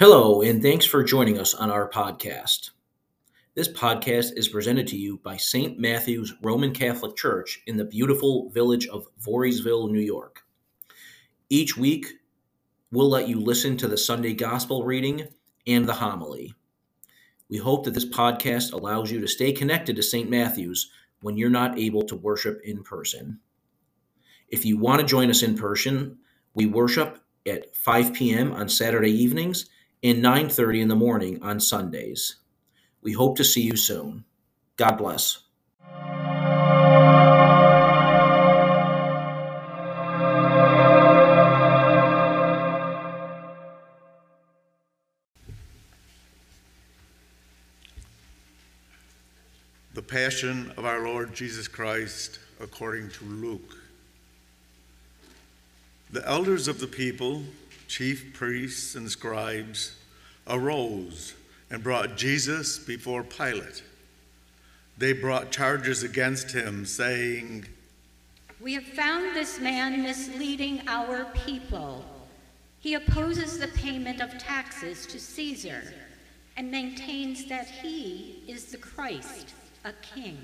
Hello, and thanks for joining us on our podcast. This podcast is presented to you by St. Matthew's Roman Catholic Church in the beautiful village of Voorheesville, New York. Each week, we'll let you listen to the Sunday Gospel reading and the homily. We hope that this podcast allows you to stay connected to St. Matthew's when you're not able to worship in person. If you want to join us in person, we worship at 5 p.m. on Saturday evenings and 9:30 in the morning on Sundays. We hope to see you soon. God bless. The Passion of our Lord Jesus Christ according to Luke. The elders of the people chief priests and scribes arose and brought Jesus before Pilate. They brought charges against him, saying, We have found this man misleading our people. He opposes the payment of taxes to Caesar and maintains that he is the Christ, a king.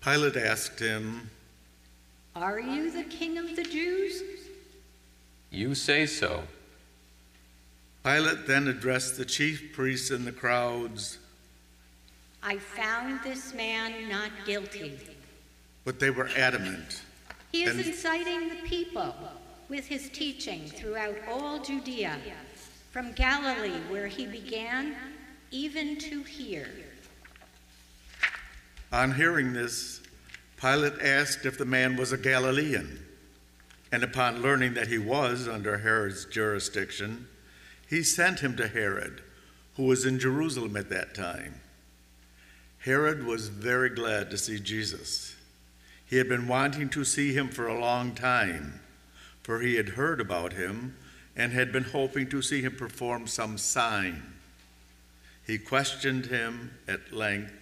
Pilate asked him, Are you the king of the Jews? You say so. Pilate then addressed the chief priests and the crowds. I found this man not guilty. But they were adamant. He is And- inciting the people with his teaching throughout all Judea, from Galilee, where he began, even to here. On hearing this, Pilate asked if the man was a Galilean. And upon learning that he was under Herod's jurisdiction, he sent him to Herod, who was in Jerusalem at that time. Herod was very glad to see Jesus. He had been wanting to see him for a long time, for he had heard about him and had been hoping to see him perform some sign. He questioned him at length,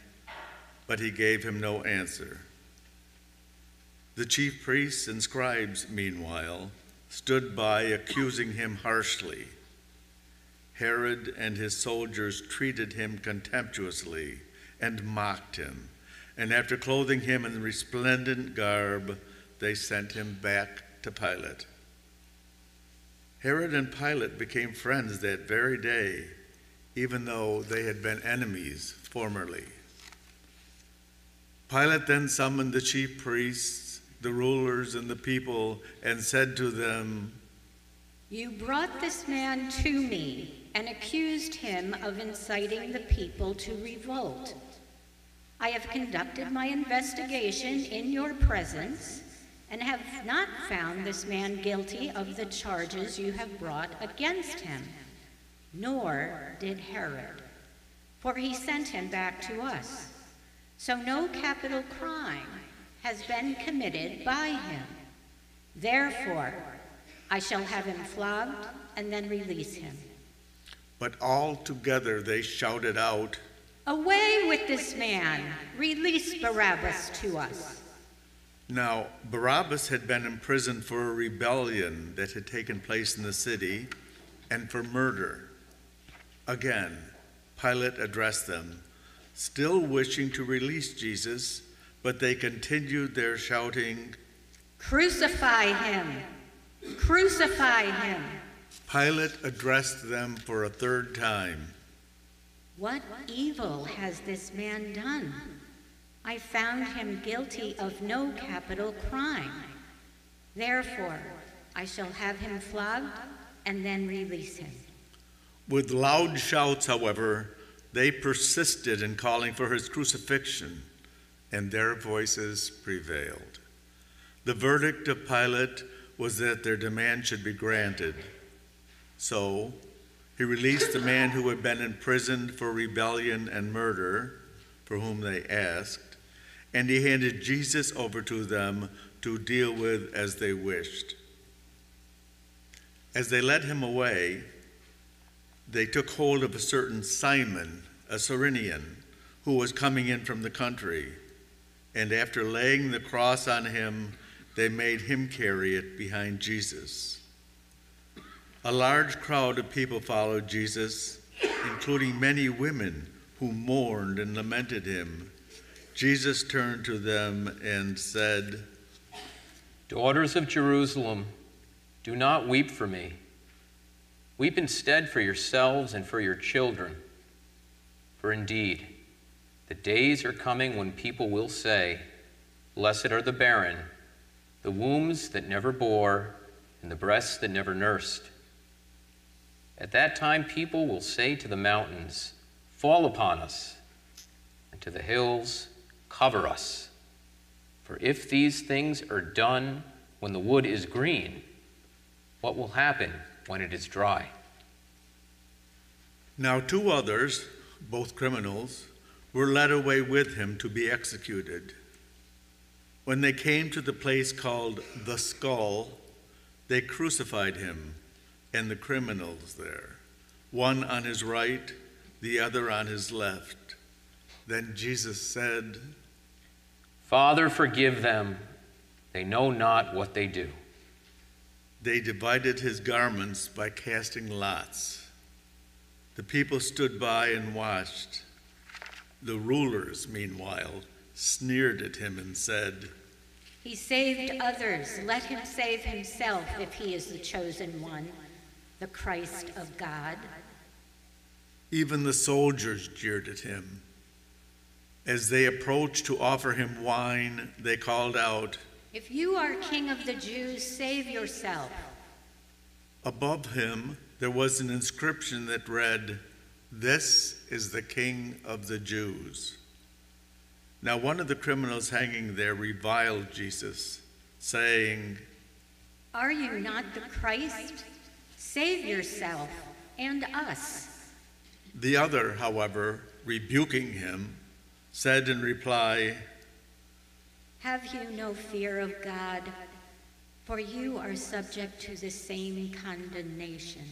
but he gave him no answer. The chief priests and scribes, meanwhile, stood by accusing him harshly. Herod and his soldiers treated him contemptuously and mocked him, and after clothing him in resplendent garb, they sent him back to Pilate. Herod and Pilate became friends that very day, even though they had been enemies formerly. Pilate then summoned the chief priests, the rulers, and the people, and said to them, You brought this man to me and accused him of inciting the people to revolt. I have conducted my investigation in your presence and have not found this man guilty of the charges you have brought against him, nor did Herod, for he sent him back to us. So no capital crime has been committed by him. Therefore, I shall have him flogged and then release him. But all together they shouted out, Away with this man! Release Barabbas to us. Now, Barabbas had been imprisoned for a rebellion that had taken place in the city and for murder. Again, Pilate addressed them, still wishing to release Jesus, but they continued their shouting. Crucify him! Crucify him! Pilate addressed them for a third time. What evil has this man done? I found him guilty of no capital crime. Therefore, I shall have him flogged and then release him. With loud shouts, however, they persisted in calling for his crucifixion, and their voices prevailed. The verdict of Pilate was that their demand should be granted. So he released the man who had been imprisoned for rebellion and murder, for whom they asked, and he handed Jesus over to them to deal with as they wished. As they led him away, they took hold of a certain Simon, a Cyrenian, who was coming in from the country, and after laying the cross on him, they made him carry it behind Jesus. A large crowd of people followed Jesus, including many women who mourned and lamented him. Jesus turned to them and said, Daughters of Jerusalem, do not weep for me. Weep instead for yourselves and for your children. For indeed, the days are coming when people will say, Blessed are the barren, the wombs that never bore, and the breasts that never nursed. At that time, people will say to the mountains, Fall upon us, and to the hills, Cover us. For if these things are done when the wood is green, what will happen when it is dry? Now, two others, both criminals, were led away with him to be executed. When they came to the place called the skull, they crucified him and the criminals there, one on his right, the other on his left. Then Jesus said, Father, forgive them. They know not what they do. They divided his garments by casting lots. The people stood by and watched. The rulers, meanwhile, sneered at him and said, He saved others. Let him save himself if he is the chosen one, the Christ of God. Even the soldiers jeered at him. As they approached to offer him wine, they called out, If you are king of the Jews, save yourself. Above him, there was an inscription that read, This is the King of the Jews. Now, one of the criminals hanging there reviled Jesus, saying, Are you not the Christ? Save yourself and us. The other, however, rebuking him, said in reply, Have you no fear of God? For you are subject to the same condemnation.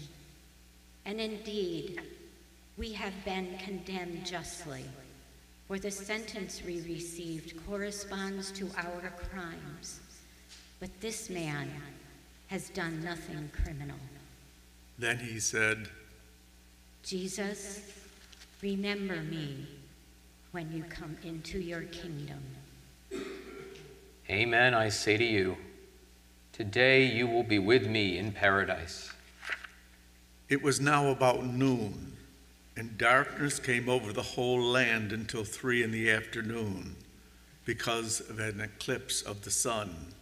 And indeed, we have been condemned justly, for the sentence we received corresponds to our crimes. But this man has done nothing criminal. Then he said, Jesus, remember me when you come into your kingdom. Amen, I say to you, today you will be with me in paradise. It was now about noon, and darkness came over the whole land until three in the afternoon because of an eclipse of the sun.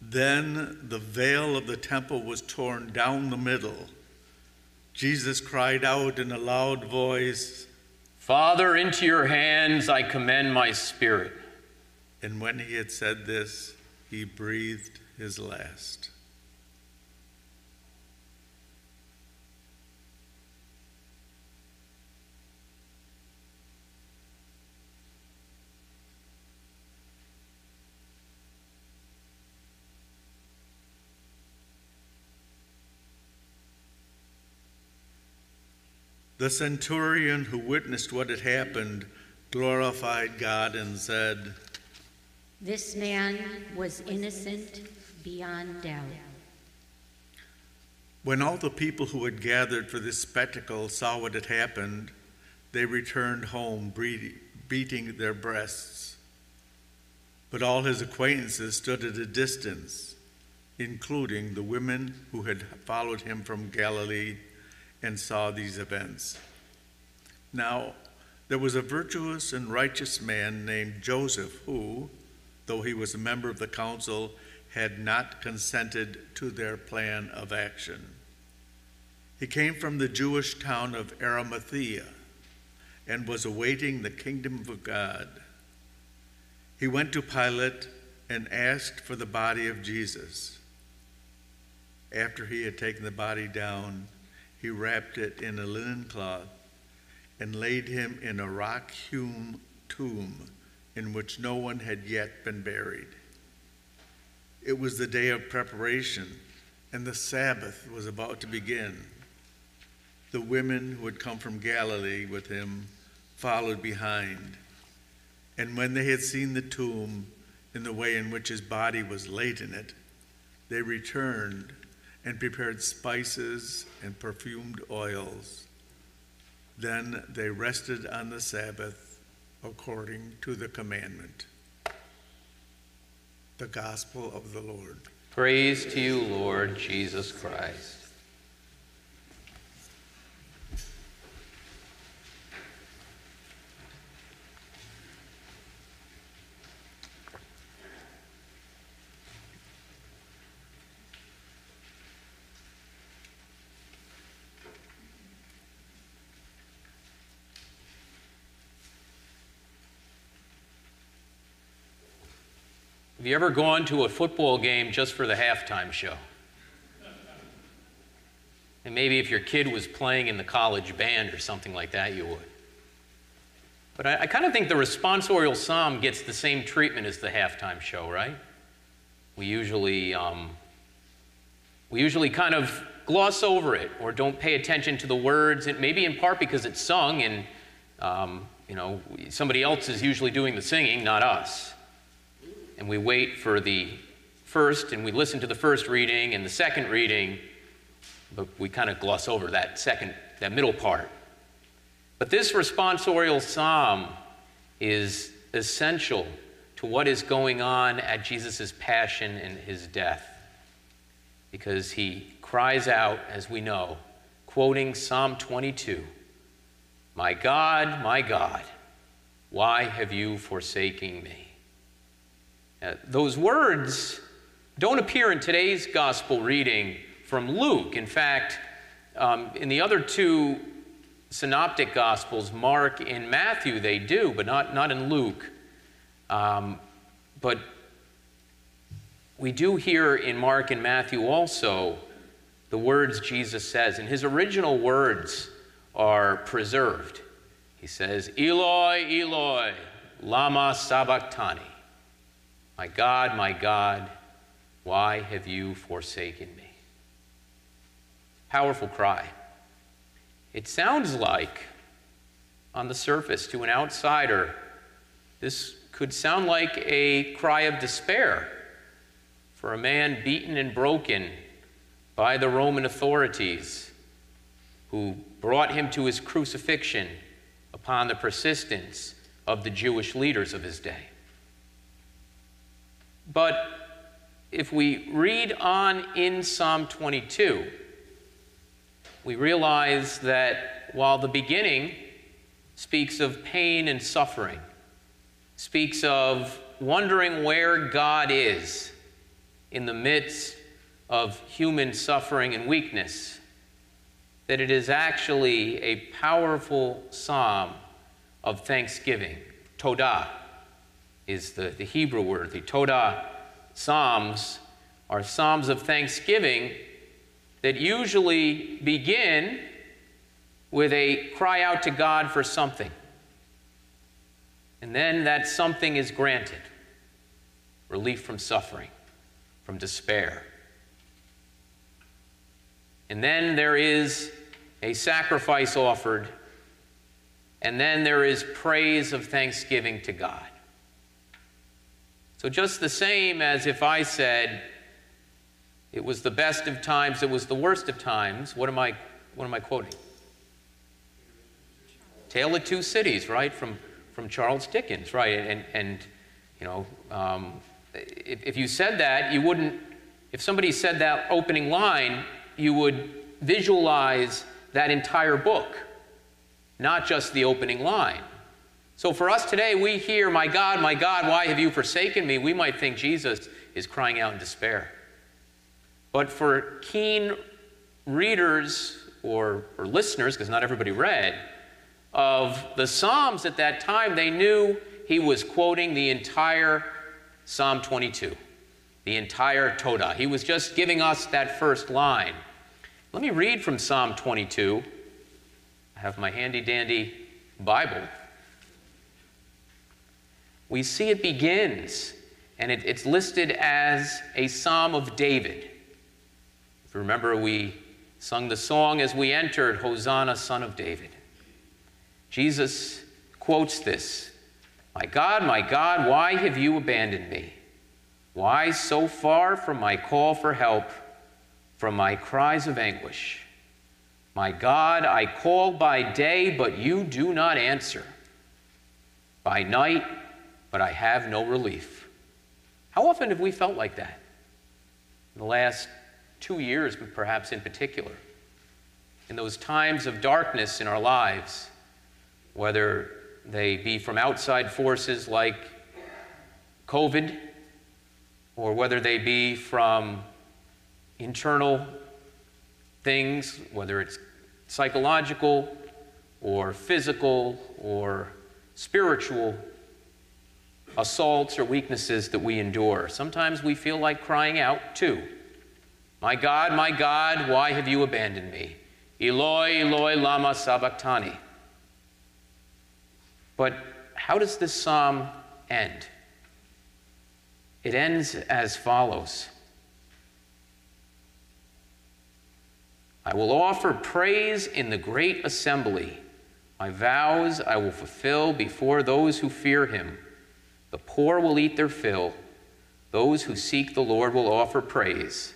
Then the veil of the temple was torn down the middle. Jesus cried out in a loud voice, Father, into your hands I commend my spirit. and when he had said this, he breathed his last. The centurion who witnessed what had happened glorified God and said, This man was innocent beyond doubt. When all the people who had gathered for this spectacle saw what had happened, they returned home beating their breasts. But all his acquaintances stood at a distance, including the women who had followed him from Galilee and saw these events. Now, there was a virtuous and righteous man named Joseph who, though he was a member of the council, had not consented to their plan of action. He came from the Jewish town of Arimathea and was awaiting the kingdom of God. He went to Pilate and asked for the body of Jesus. After he had taken the body down, he wrapped it in a linen cloth and laid him in a rock hewn tomb in which no one had yet been buried. It was the day of preparation, and the Sabbath was about to begin. The women who had come from Galilee with him followed behind. And when they had seen the tomb and the way in which his body was laid in it, they returned and prepared spices and perfumed oils. Then they rested on the Sabbath according to the commandment. The Gospel of the Lord. Praise to you, Lord Jesus Christ. Have you ever gone to a football game just for the halftime show? And maybe if your kid was playing in the college band or something like that, you would. But I, I kind of think the responsorial psalm gets the same treatment as the halftime show, right? We usually, um, we usually kind of gloss over it or don't pay attention to the words, and maybe in part because it's sung and um, you know somebody else is usually doing the singing, not us and we wait for the first and we listen to the first reading and the second reading, but we kind of gloss over that second, that middle part. But this responsorial psalm is essential to what is going on at Jesus' passion and his death. Because he cries out, as we know, quoting Psalm 22 My God, my God, why have you forsaken me? Uh, those words don't appear in today's gospel reading from Luke. In fact, um, in the other two synoptic gospels, Mark and Matthew, they do, but not, not in Luke. Um, but we do hear in Mark and Matthew also the words Jesus says, and his original words are preserved. He says, Eloi, Eloi, Lama Sabachthani. My God, my God, why have you forsaken me? Powerful cry. It sounds like, on the surface, to an outsider, this could sound like a cry of despair for a man beaten and broken by the Roman authorities who brought him to his crucifixion upon the persistence of the Jewish leaders of his day. But if we read on in Psalm 22, we realize that while the beginning speaks of pain and suffering, speaks of wondering where God is in the midst of human suffering and weakness, that it is actually a powerful psalm of thanksgiving, Todah is the, the Hebrew word. The Todah Psalms are Psalms of thanksgiving that usually begin with a cry out to God for something. And then that something is granted relief from suffering, from despair. And then there is a sacrifice offered, and then there is praise of thanksgiving to God. So, just the same as if I said it was the best of times, it was the worst of times, what am I, what am I quoting? Tale of Two Cities, right? From, from Charles Dickens, right? And, and you know, um, if, if you said that, you wouldn't, if somebody said that opening line, you would visualize that entire book, not just the opening line. So for us today, we hear, My God, my God, why have you forsaken me? We might think Jesus is crying out in despair. But for keen readers or, or listeners, because not everybody read, of the Psalms at that time, they knew he was quoting the entire Psalm 22, the entire Todah. He was just giving us that first line. Let me read from Psalm 22. I have my handy dandy Bible we see it begins, and it, it's listed as a psalm of David. If you remember, we sung the song as we entered Hosanna, son of David. Jesus quotes this My God, my God, why have you abandoned me? Why so far from my call for help? from my cries of anguish. My God, I call by day, but you do not answer. By night, but I have no relief. How often have we felt like that? In the last two years, but perhaps in particular. In those times of darkness in our lives, whether they be from outside forces like COVID, or whether they be from internal things, whether it's psychological or physical or spiritual assaults or weaknesses that we endure. Sometimes we feel like crying out too. My God, my God, why have you abandoned me? Eloi, Eloi, lama sabachthani. But how does this psalm end? It ends as follows I will offer praise in the great assembly. My vows I will fulfill before those who fear him. The poor will eat their fill. Those who seek the Lord will offer praise.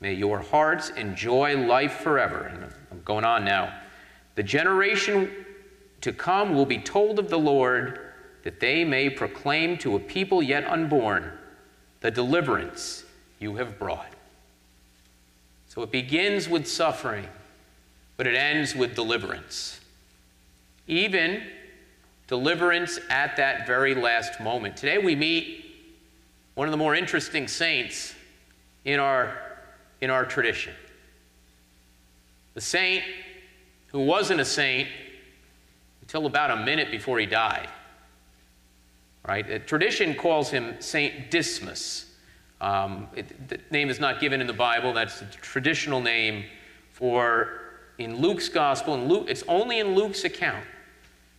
May your hearts enjoy life forever. And I'm going on now. The generation to come will be told of the Lord that they may proclaim to a people yet unborn the deliverance you have brought. So it begins with suffering, but it ends with deliverance. Even deliverance at that very last moment. Today we meet one of the more interesting saints in our, in our tradition. The saint who wasn't a saint until about a minute before he died. Right? Tradition calls him Saint Dismas. Um, it, the name is not given in the Bible. That's the traditional name for in Luke's gospel. And Luke, it's only in Luke's account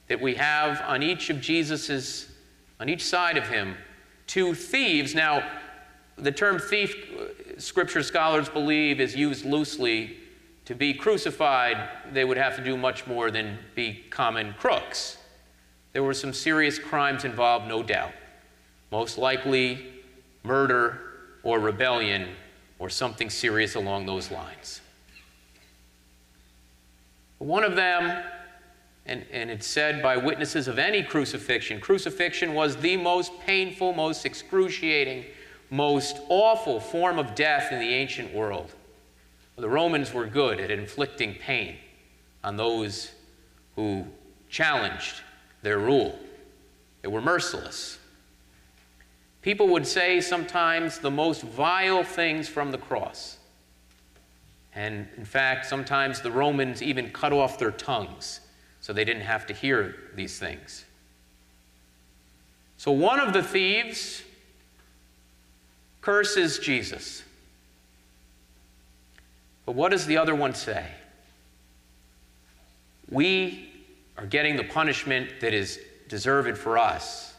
that we have on each of Jesus's, on each side of him, two thieves. Now, the term thief, uh, scripture scholars believe, is used loosely. To be crucified, they would have to do much more than be common crooks. There were some serious crimes involved, no doubt. Most likely murder or rebellion or something serious along those lines. One of them, and, and it's said by witnesses of any crucifixion, crucifixion was the most painful, most excruciating, most awful form of death in the ancient world. The Romans were good at inflicting pain on those who challenged their rule. They were merciless. People would say sometimes the most vile things from the cross. And in fact, sometimes the Romans even cut off their tongues so they didn't have to hear these things. So one of the thieves curses Jesus. But what does the other one say? We are getting the punishment that is deserved for us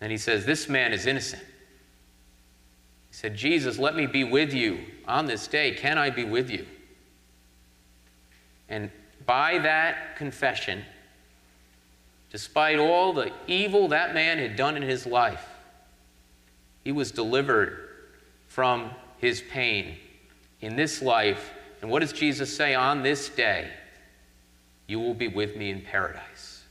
and he says, This man is innocent. He said, Jesus, let me be with you on this day. Can I be with you? And by that confession, despite all the evil that man had done in his life, he was delivered from his pain in this life. And what does Jesus say? On this day, you will be with me in paradise.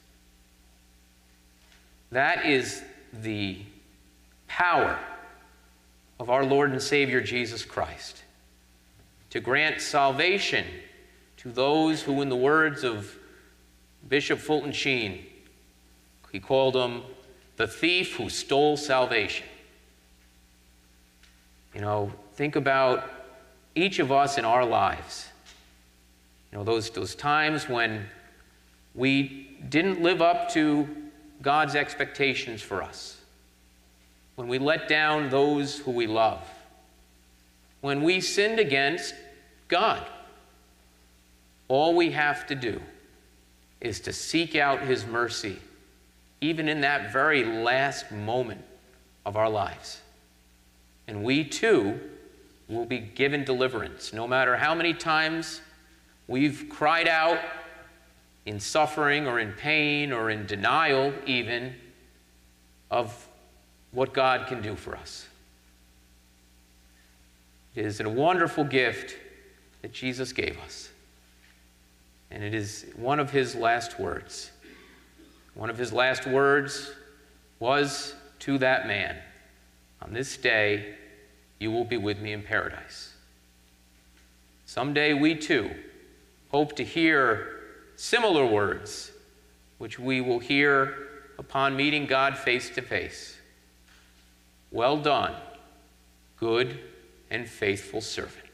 That is the power of our Lord and Savior Jesus Christ to grant salvation to those who, in the words of Bishop Fulton Sheen, he called them the thief who stole salvation. You know, think about each of us in our lives. You know, those, those times when we didn't live up to God's expectations for us, when we let down those who we love, when we sinned against God, all we have to do is to seek out His mercy, even in that very last moment of our lives. And we too will be given deliverance, no matter how many times we've cried out in suffering or in pain or in denial, even of what God can do for us. It is a wonderful gift that Jesus gave us. And it is one of his last words. One of his last words was to that man On this day, you will be with me in paradise. Someday we too hope to hear similar words, which we will hear upon meeting God face to face. Well done, good and faithful servant.